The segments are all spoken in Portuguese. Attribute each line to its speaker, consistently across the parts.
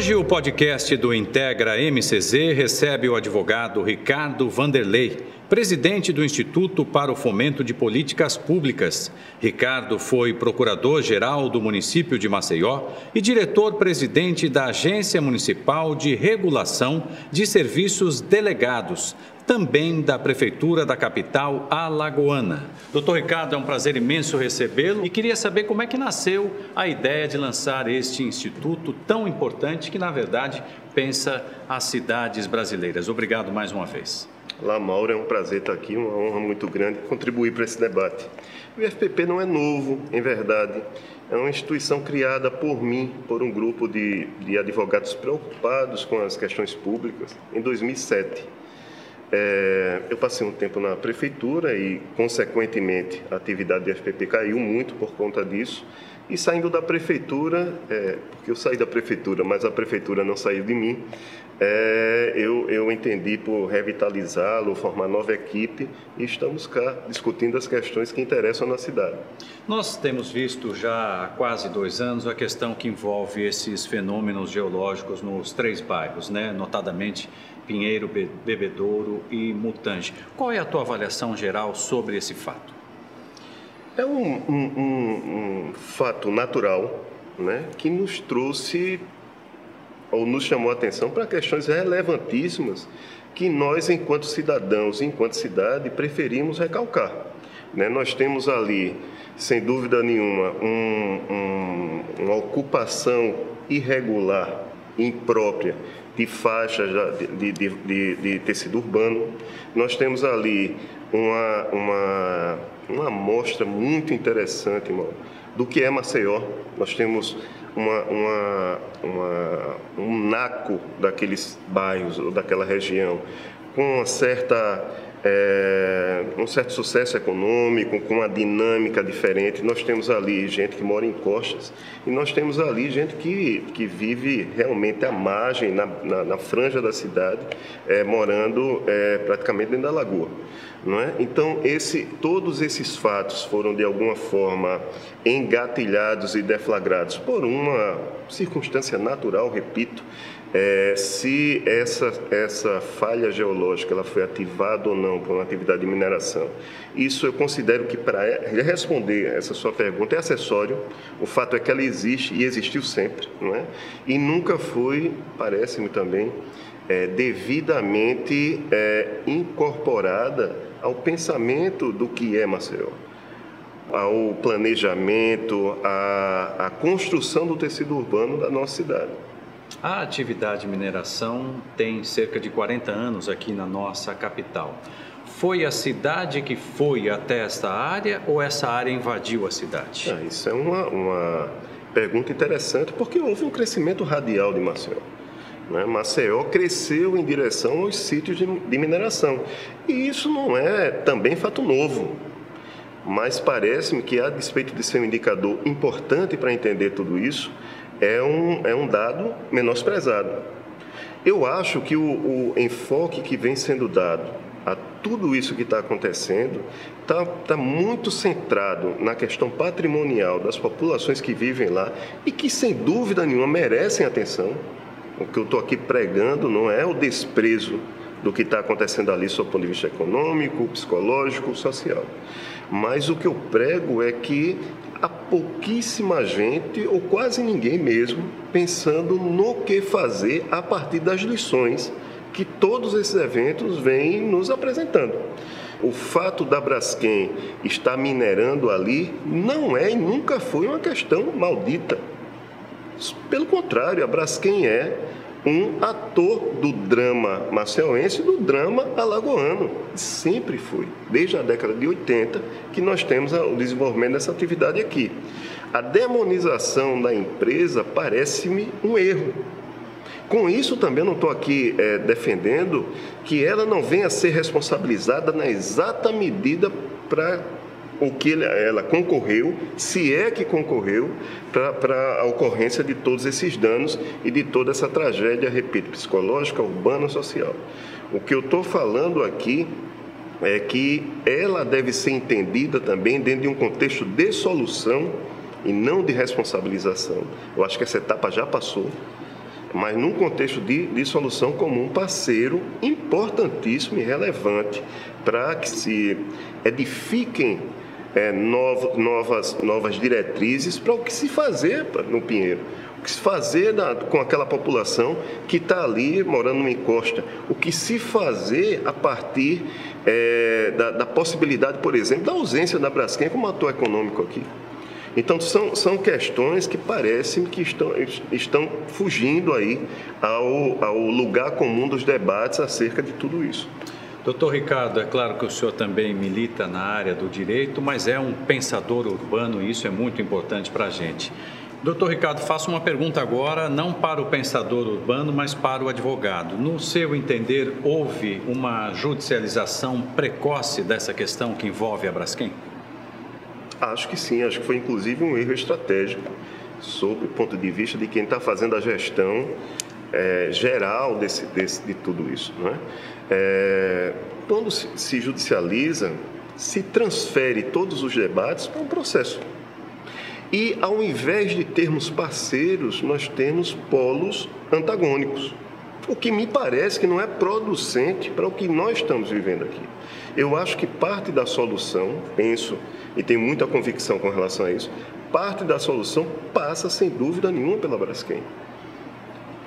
Speaker 1: Hoje, o podcast do Integra MCZ recebe o advogado Ricardo Vanderlei, presidente do Instituto para o Fomento de Políticas Públicas. Ricardo foi procurador-geral do município de Maceió e diretor-presidente da Agência Municipal de Regulação de Serviços Delegados, também da Prefeitura da capital alagoana. Doutor Ricardo, é um prazer imenso recebê-lo e queria saber como é que nasceu a ideia de lançar este instituto tão importante que, na verdade, pensa as cidades brasileiras. Obrigado mais uma vez.
Speaker 2: Olá, Mauro, é um prazer estar aqui, uma honra muito grande contribuir para esse debate. O IFPP não é novo, em verdade, é uma instituição criada por mim, por um grupo de, de advogados preocupados com as questões públicas, em 2007. É, eu passei um tempo na prefeitura e, consequentemente, a atividade do FPP caiu muito por conta disso. E saindo da prefeitura, é, porque eu saí da prefeitura, mas a prefeitura não saiu de mim, é, eu, eu entendi por revitalizá-lo, formar nova equipe e estamos cá discutindo as questões que interessam na cidade.
Speaker 1: Nós temos visto já há quase dois anos a questão que envolve esses fenômenos geológicos nos três bairros, né? notadamente Pinheiro, Bebedouro e Mutange. Qual é a tua avaliação geral sobre esse fato?
Speaker 2: É um, um, um, um fato natural né, que nos trouxe ou nos chamou a atenção para questões relevantíssimas que nós, enquanto cidadãos, enquanto cidade, preferimos recalcar. Né? Nós temos ali, sem dúvida nenhuma, um, uma ocupação irregular, imprópria, de faixas de, de, de, de, tecido urbano. Nós temos ali uma, uma uma amostra muito interessante, irmão, do que é Maceió. Nós temos uma, uma, uma, um naco daqueles bairros ou daquela região com uma certa é, um certo sucesso econômico, com uma dinâmica diferente. Nós temos ali gente que mora em costas e nós temos ali gente que, que vive realmente à margem, na, na, na franja da cidade, é, morando é, praticamente dentro da lagoa. É? Então, esse, todos esses fatos foram de alguma forma engatilhados e deflagrados por uma circunstância natural, repito, é, se essa, essa falha geológica ela foi ativada ou não por uma atividade de mineração. Isso eu considero que para responder essa sua pergunta é acessório. O fato é que ela existe e existiu sempre, não é? E nunca foi, parece-me também, é, devidamente é, incorporada ao pensamento do que é Maceió ao planejamento, à, à construção do tecido urbano da nossa cidade.
Speaker 1: A atividade de mineração tem cerca de 40 anos aqui na nossa capital. Foi a cidade que foi até esta área ou essa área invadiu a cidade?
Speaker 2: Ah, isso é uma, uma pergunta interessante, porque houve um crescimento radial de Maceió. Né? Maceió cresceu em direção aos sítios de, de mineração. E isso não é também fato novo mas parece-me que, a despeito de ser um indicador importante para entender tudo isso, é um, é um dado menosprezado. Eu acho que o, o enfoque que vem sendo dado a tudo isso que está acontecendo está tá muito centrado na questão patrimonial das populações que vivem lá e que, sem dúvida nenhuma, merecem atenção. O que eu estou aqui pregando não é o desprezo do que está acontecendo ali, sob o ponto de vista econômico, psicológico, social. Mas o que eu prego é que há pouquíssima gente, ou quase ninguém mesmo, pensando no que fazer a partir das lições que todos esses eventos vêm nos apresentando. O fato da Braskem estar minerando ali não é e nunca foi uma questão maldita. Pelo contrário, a Braskem é um ator do drama maceuense e do drama alagoano. Sempre foi, desde a década de 80, que nós temos o desenvolvimento dessa atividade aqui. A demonização da empresa parece-me um erro. Com isso, também não estou aqui é, defendendo que ela não venha a ser responsabilizada na exata medida para o que ela concorreu, se é que concorreu, para a ocorrência de todos esses danos e de toda essa tragédia, repito, psicológica, urbana, social. O que eu estou falando aqui é que ela deve ser entendida também dentro de um contexto de solução e não de responsabilização. Eu acho que essa etapa já passou. mas num contexto de, de solução comum, parceiro importantíssimo e relevante para que se edifiquem é, novo, novas, novas diretrizes para o que se fazer no Pinheiro. O que se fazer na, com aquela população que está ali morando numa encosta. O que se fazer a partir é, da, da, possibilidade, por exemplo, da ausência da Braskem como ator econômico aqui. Então, são, são questões que parecem que estão, estão fugindo aí ao, ao lugar comum dos debates acerca de tudo isso.
Speaker 1: Doutor Ricardo, é claro que o senhor também milita na área do direito, mas é um pensador urbano e isso é muito importante para a gente. Doutor Ricardo, faço uma pergunta agora, não para o pensador urbano, mas para o advogado. No seu entender, houve uma judicialização precoce dessa questão que envolve a Braskem?
Speaker 2: Acho que sim, acho que foi inclusive um erro estratégico, sob o ponto de vista de quem está fazendo a gestão é, geral desse, desse, de tudo isso. Não é? É, quando se, judicializa, se transfere todos os debates para um processo. E ao invés de termos parceiros, nós temos polos antagônicos. O que me parece que não é producente para o que nós estamos vivendo aqui. Eu acho que parte da solução, penso e tenho muita convicção com relação a isso, parte da solução passa sem dúvida nenhuma pela Braskem.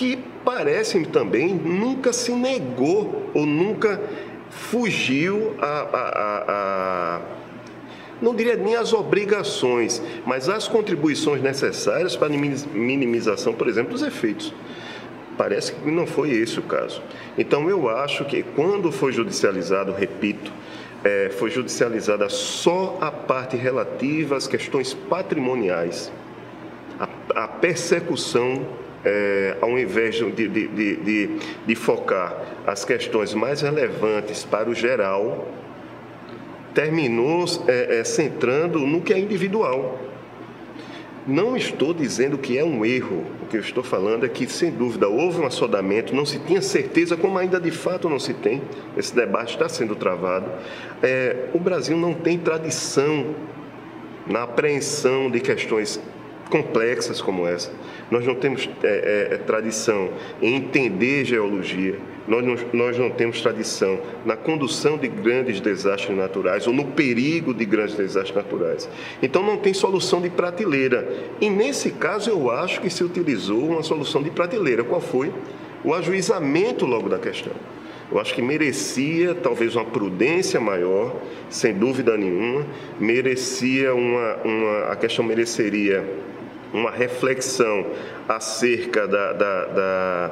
Speaker 2: Que parece também nunca se negou ou nunca fugiu a, a, a, não diria nem as obrigações, mas as contribuições necessárias para a minimização, por exemplo, dos efeitos. Parece que não foi esse o caso. Então, eu acho que quando foi judicializado, repito, é, foi judicializada só a parte relativa às questões patrimoniais, a, a persecução é, ao invés de, de, de, de, focar as questões mais relevantes para o geral, terminou é, é, centrando no que é individual. Não estou dizendo que é um erro, o que eu estou falando é que, sem dúvida, houve um assodamento, não se tinha certeza, como ainda de fato não se tem, esse debate está sendo travado. O Brasil não tem tradição na apreensão de questões complexas como essa. Nós não temos é, é, tradição em entender geologia, nós não, nós não temos tradição na condução de grandes desastres naturais ou no perigo de grandes desastres naturais. Então não tem solução de prateleira. E nesse caso eu acho que se utilizou uma solução de prateleira. Qual foi? O ajuizamento logo da questão. Eu acho que merecia talvez uma prudência maior, sem dúvida nenhuma, merecia uma, uma a questão mereceria uma reflexão acerca da, da, da,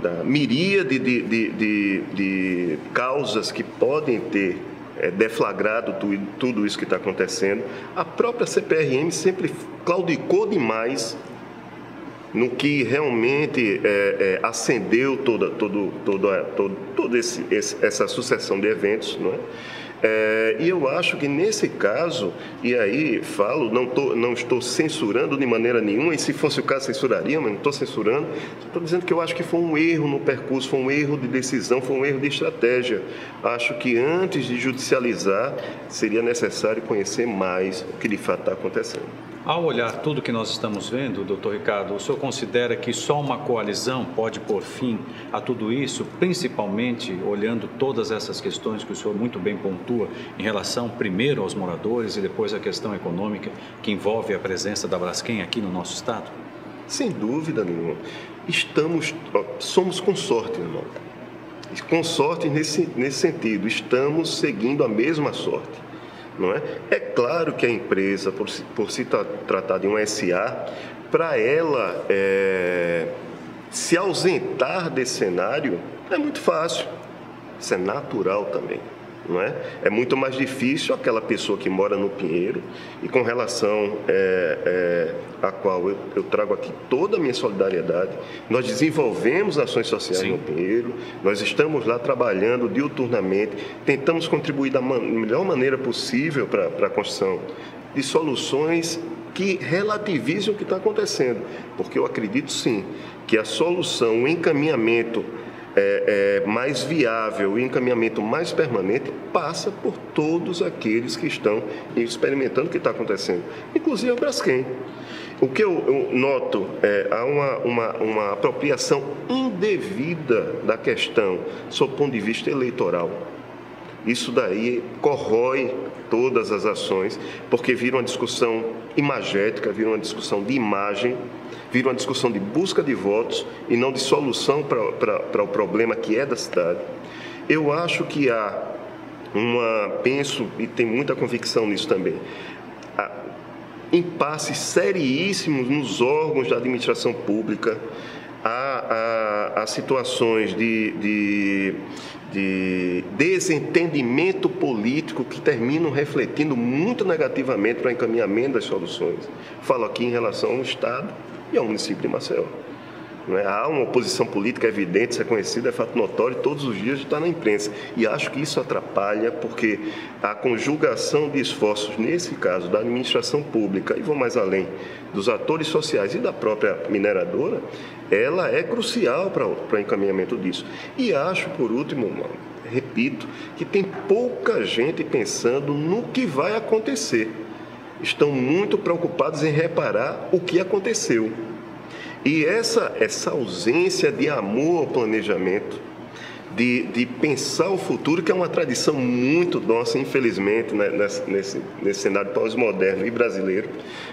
Speaker 2: da miríade de, de, de, de, causas que podem ter é, deflagrado tudo, tudo isso que está acontecendo. A própria CPRM sempre claudicou demais no que realmente é, é, acendeu toda, todo, toda, todo, todo esse, esse, essa sucessão de eventos, não é? É, e eu acho que nesse caso, e aí falo, não, tô, não estou censurando de maneira nenhuma, e se fosse o caso censuraria, mas não estou censurando, estou dizendo que eu acho que foi um erro no percurso, foi um erro de decisão, foi um erro de estratégia. Acho que antes de judicializar, seria necessário conhecer mais o que de fato está acontecendo.
Speaker 1: Ao olhar tudo que nós estamos vendo, doutor Ricardo, o senhor considera que só uma coalizão pode pôr fim a tudo isso, principalmente olhando todas essas questões que o senhor muito bem pontua em relação primeiro aos moradores e depois à questão econômica que envolve a presença da Braskem aqui no nosso estado?
Speaker 2: Sem dúvida nenhuma. Estamos, somos consorte, irmão. Consorte nesse, nesse sentido, estamos seguindo a mesma sorte. Não é? é claro que a empresa, por por se tratar de um SA, para ela é, se ausentar desse cenário é muito fácil. Isso é natural também não é? É muito mais difícil aquela pessoa que mora no Pinheiro e com relação é, é, a qual eu, eu, trago aqui toda a minha solidariedade. Nós desenvolvemos ações sociais Sim. no Pinheiro, nós estamos lá trabalhando diuturnamente, tentamos contribuir da man melhor maneira possível para a construção de soluções que relativizem o que está acontecendo, porque eu acredito sim que a solução, o encaminhamento é, é, mais viável e encaminhamento mais permanente passa por todos aqueles que estão experimentando o que está acontecendo, inclusive o Braskem. O que eu, eu noto é há uma, uma, uma apropriação indevida da questão sob o ponto de vista eleitoral. Isso daí corrói todas as ações, porque vira uma discussão imagética, vira uma discussão de imagem, vira uma discussão de busca de votos e não de solução para o problema que é da cidade. Eu acho que há uma, penso e tenho muita convicção nisso também, impasses seríssimos nos órgãos da administração pública, há, há, há situações de, de, de, desentendimento político que terminam refletindo muito negativamente para o encaminhamento das soluções. Falo aqui em relação ao Estado e ao município de Maceió. É? Há uma oposição política evidente, reconhecida, é fato notório, todos os dias está na imprensa. E acho que isso atrapalha, porque a conjugação de esforços, nesse caso, da administração pública, e vou mais além, dos atores sociais e da própria mineradora, ela é crucial para o encaminhamento disso. E acho, por último, repito, que tem pouca gente pensando no que vai acontecer. Estão muito preocupados em reparar o que aconteceu. E essa, essa ausência de amor ao planejamento, de, de pensar o futuro, que é uma tradição muito nossa, infelizmente, né, nesse, nesse, cenário pós-moderno e brasileiro,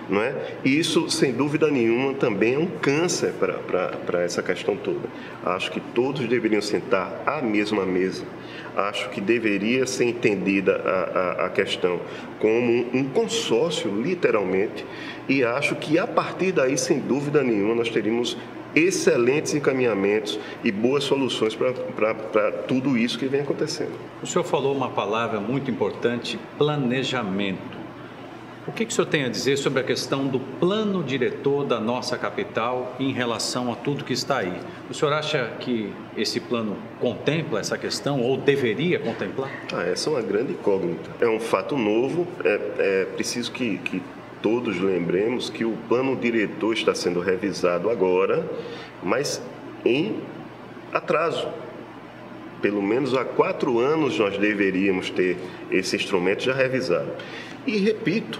Speaker 2: não é? E isso, sem dúvida nenhuma, também é um câncer para essa questão toda. Acho que todos deveriam sentar à mesma mesa. Acho que deveria ser entendida a, a, a questão como um consórcio, literalmente, e acho que a partir daí, sem dúvida nenhuma, nós teríamos excelentes encaminhamentos e boas soluções para tudo isso que vem acontecendo.
Speaker 1: O senhor falou uma palavra muito importante: planejamento. O que, que o senhor tem a dizer sobre a questão do plano diretor da nossa capital em relação a tudo que está aí? O senhor acha que esse plano contempla essa questão ou deveria contemplar?
Speaker 2: Ah, essa é uma grande incógnita. É um fato novo, é, é preciso que, que todos lembremos que o plano diretor está sendo revisado agora, mas em atraso. Pelo menos há quatro anos nós deveríamos ter esse instrumento já revisado. E repito,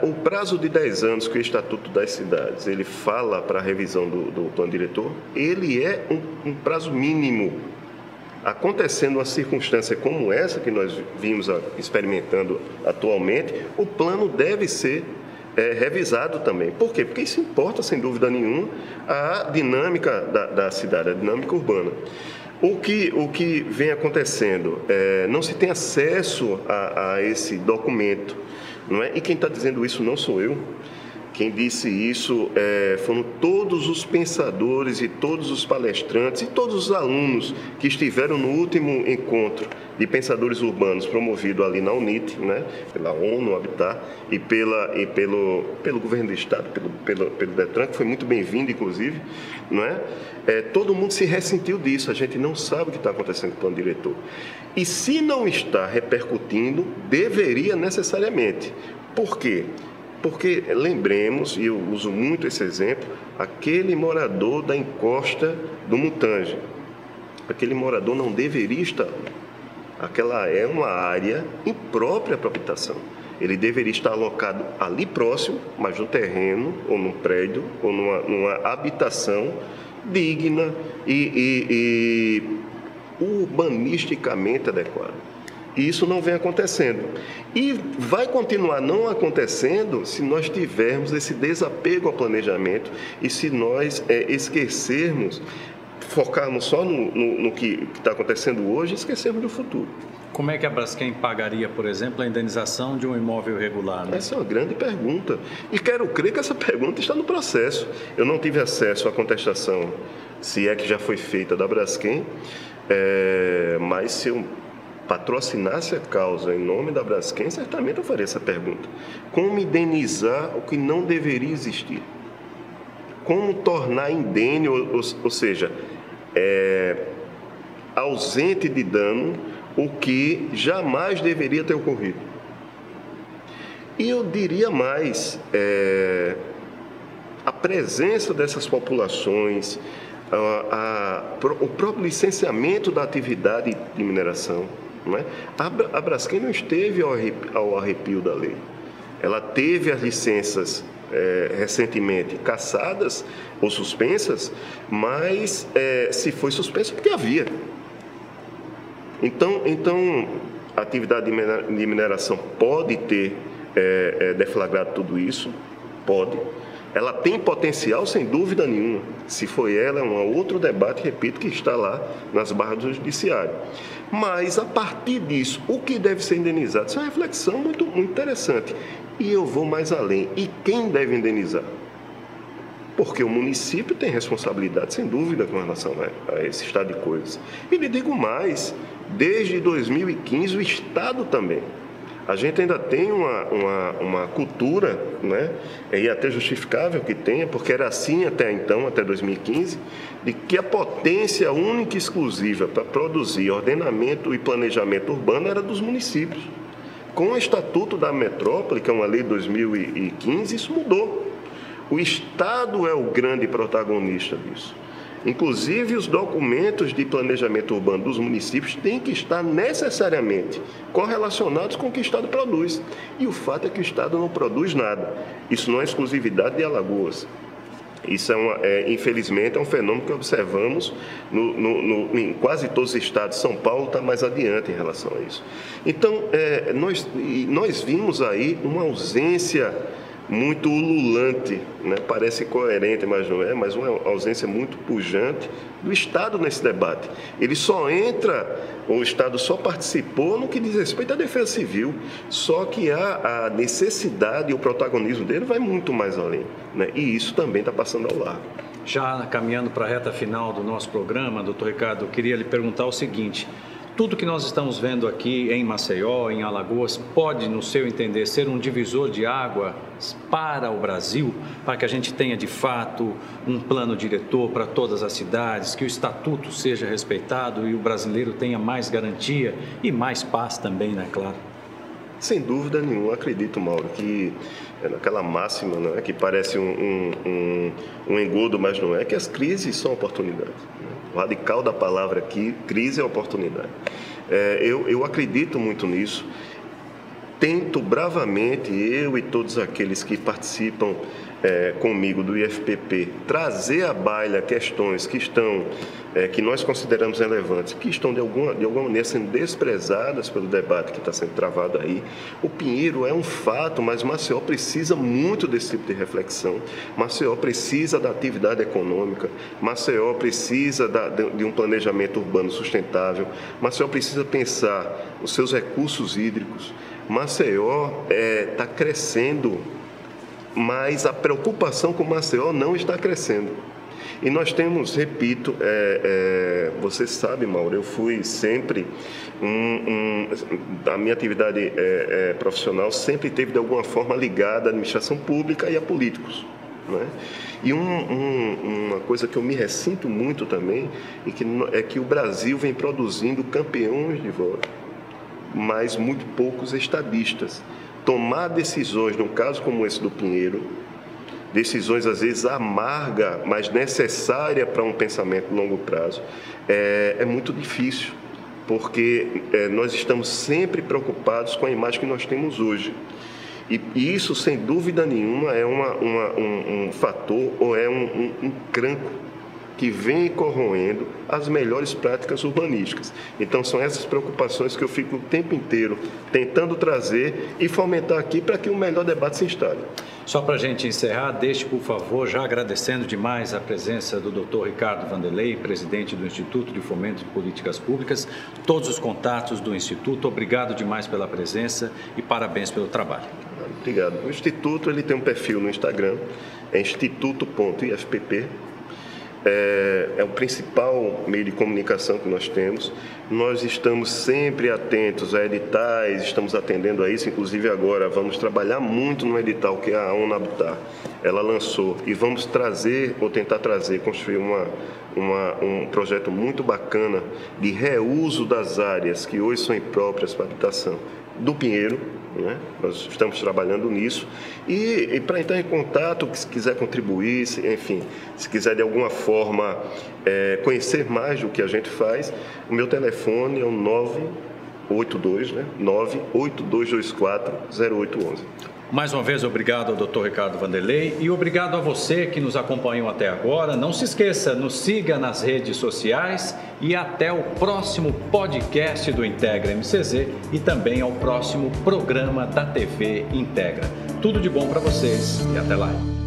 Speaker 2: o prazo de 10 anos que o Estatuto das Cidades ele fala para a revisão do, do plano diretor, ele é um, um prazo mínimo acontecendo uma circunstância como essa que nós vimos experimentando atualmente, o plano deve ser é, revisado também. Por quê? Porque isso importa, sem dúvida nenhuma, a dinâmica da, da cidade, a dinâmica urbana. O que, o que vem acontecendo? É, não se tem acesso a, a esse documento, não é? E quem está dizendo isso não sou eu. Quem disse isso é, foram todos os pensadores e todos os palestrantes e todos os alunos que estiveram no último encontro de pensadores urbanos promovido ali na UNIT, né, pela ONU Habitat e, pela, e pelo, pelo governo do estado, pelo, pelo, pelo Detran, que foi muito bem-vindo, inclusive, não é? é? Todo mundo se ressentiu disso, a gente não sabe o que está acontecendo com o plano diretor. E se não está repercutindo, deveria necessariamente. Por quê? Porque lembremos, e eu uso muito esse exemplo, aquele morador da encosta do Mutange. Aquele morador não deveria estar. Aquela é uma área imprópria para habitação. Ele deveria estar alocado ali próximo, mas no terreno, ou num prédio, ou numa, numa habitação digna e, e, e urbanisticamente adequada. E isso não vem acontecendo. E vai continuar não acontecendo se nós tivermos esse desapego ao planejamento e se nós é, esquecermos, focarmos só no, no, no que está acontecendo hoje e esquecermos do futuro.
Speaker 1: Como é que a Braskem pagaria, por exemplo, a indenização de um imóvel irregular?
Speaker 2: Né? Essa é uma grande pergunta. E quero crer que essa pergunta está no processo. Eu não tive acesso à contestação, se é que já foi feita da Braskem, é, mas se eu patrocinasse a causa em nome da Braskem, certamente eu faria essa pergunta. Como indenizar o que não deveria existir? Como tornar indene, ou, ou, seja, é, ausente de dano, o que jamais deveria ter ocorrido? E eu diria mais, é, a presença dessas populações, a, a, o próprio licenciamento da atividade de mineração. Não é? a, Braskem não esteve ao arrepio, da lei. Ela teve as licenças é, recentemente cassadas ou suspensas, mas é, se foi suspensa porque havia. Então, então a atividade de mineração pode ter é, deflagrado tudo isso? Pode. Ela tem potencial, sem dúvida nenhuma. Se foi ela, é um outro debate, repito, que está lá nas barras do judiciário. Mas, a partir disso, o que deve ser indenizado? Isso é uma reflexão muito, muito interessante. E eu vou mais além. E quem deve indenizar? Porque o município tem responsabilidade, sem dúvida, com relação a esse estado de coisas. E lhe digo mais: desde 2015, o Estado também a gente ainda tem uma, uma, uma cultura, né, e até justificável que tenha, porque era assim até então, até 2015, de que a potência única e exclusiva para produzir ordenamento e planejamento urbano era dos municípios. Com o Estatuto da Metrópole, que é uma lei de 2015, isso mudou. O Estado é o grande protagonista disso. Inclusive, os documentos de planejamento urbano dos municípios têm que estar necessariamente correlacionados com o que o Estado produz. E o fato é que o Estado não produz nada. Isso não é exclusividade de Alagoas. Isso, é, uma, é infelizmente, é um fenômeno que observamos no, no, no, em quase todos os estados. São Paulo está mais adiante em relação a isso. Então, é, nós, nós vimos aí uma ausência muito ululante, né? parece coerente, mas não é, mas uma ausência muito pujante do Estado nesse debate. Ele só entra, o Estado só participou no que diz respeito à defesa civil, só que a, a necessidade e o protagonismo dele vai muito mais além. Né? E isso também está passando ao largo.
Speaker 1: Já caminhando para a reta final do nosso programa, doutor Ricardo, eu queria lhe perguntar o seguinte tudo que nós estamos vendo aqui em Maceió, em Alagoas, pode, no seu entender, ser um divisor de água para o Brasil, para que a gente tenha de fato um plano diretor para todas as cidades, que o estatuto seja respeitado e o brasileiro tenha mais garantia e mais paz também, né, claro?
Speaker 2: Sem dúvida nenhuma, acredito, Mauro, que é naquela máxima, não é que parece um, um, um, um engodo, mas não é, que as crises são oportunidades. O radical da palavra aqui, crise é oportunidade. É, eu, eu acredito muito nisso. Tento bravamente, eu e todos aqueles que participam é, comigo do IFPP, trazer à baila questões que estão é, que nós consideramos relevantes, que estão de alguma, de alguma maneira sendo desprezadas pelo debate que está sendo travado aí. O Pinheiro é um fato, mas Maceió precisa muito desse tipo de reflexão. Maceió precisa da atividade econômica, Maceió precisa da, de, de um planejamento urbano sustentável, Maceió precisa pensar os seus recursos hídricos. Maceió está é, tá crescendo, mas a preocupação com Maceió não está crescendo. E nós temos, repito, é, é, você sabe, Mauro, eu fui sempre um, um a minha atividade é, é, profissional sempre teve de alguma forma ligada à administração pública e a políticos. Né? E um, um, uma coisa que eu me ressinto muito também é que, é que o Brasil vem produzindo campeões de voto, mas muito poucos estadistas. Tomar decisões, num caso como esse do Pinheiro, decisões às vezes amarga, mas necessária para um pensamento longo prazo, é, é muito difícil, porque é, nós estamos sempre preocupados com a imagem que nós temos hoje. E, e isso, sem dúvida nenhuma, é uma, uma, um, um, fator ou é um, um, um cranco que vem corroendo as melhores práticas urbanísticas. Então, são essas preocupações que eu fico o tempo inteiro tentando trazer e fomentar aqui para que o melhor debate se instale.
Speaker 1: Só para a gente encerrar, deixe, por favor, já agradecendo demais a presença do Dr. Ricardo Vanderlei, presidente do Instituto de Fomento de Políticas Públicas, todos os contatos do Instituto. Obrigado demais pela presença e parabéns pelo trabalho.
Speaker 2: Obrigado. O Instituto ele tem um perfil no Instagram, é instituto.ifpp é, é, o principal meio de comunicação que nós temos. Nós estamos sempre atentos a editais, estamos atendendo a isso, inclusive agora vamos trabalhar muito no edital que a UNABTAR ela lançou e vamos trazer, ou tentar trazer, construir uma, uma, um projeto muito bacana de reuso das áreas que hoje são impróprias para habitação do Pinheiro, né? Nós estamos trabalhando nisso. E, e para entrar em contato, se quiser contribuir, se, enfim, se quiser de alguma forma é, conhecer mais do que a gente faz, o meu telefone é o 982, né? 98224 0811.
Speaker 1: Mais uma vez, obrigado ao Dr. Ricardo Vanderlei e obrigado a você que nos acompanhou até agora. Não se esqueça, nos siga nas redes sociais e até o próximo podcast do Integra MCZ e também ao próximo programa da TV Integra. Tudo de bom para vocês e até lá.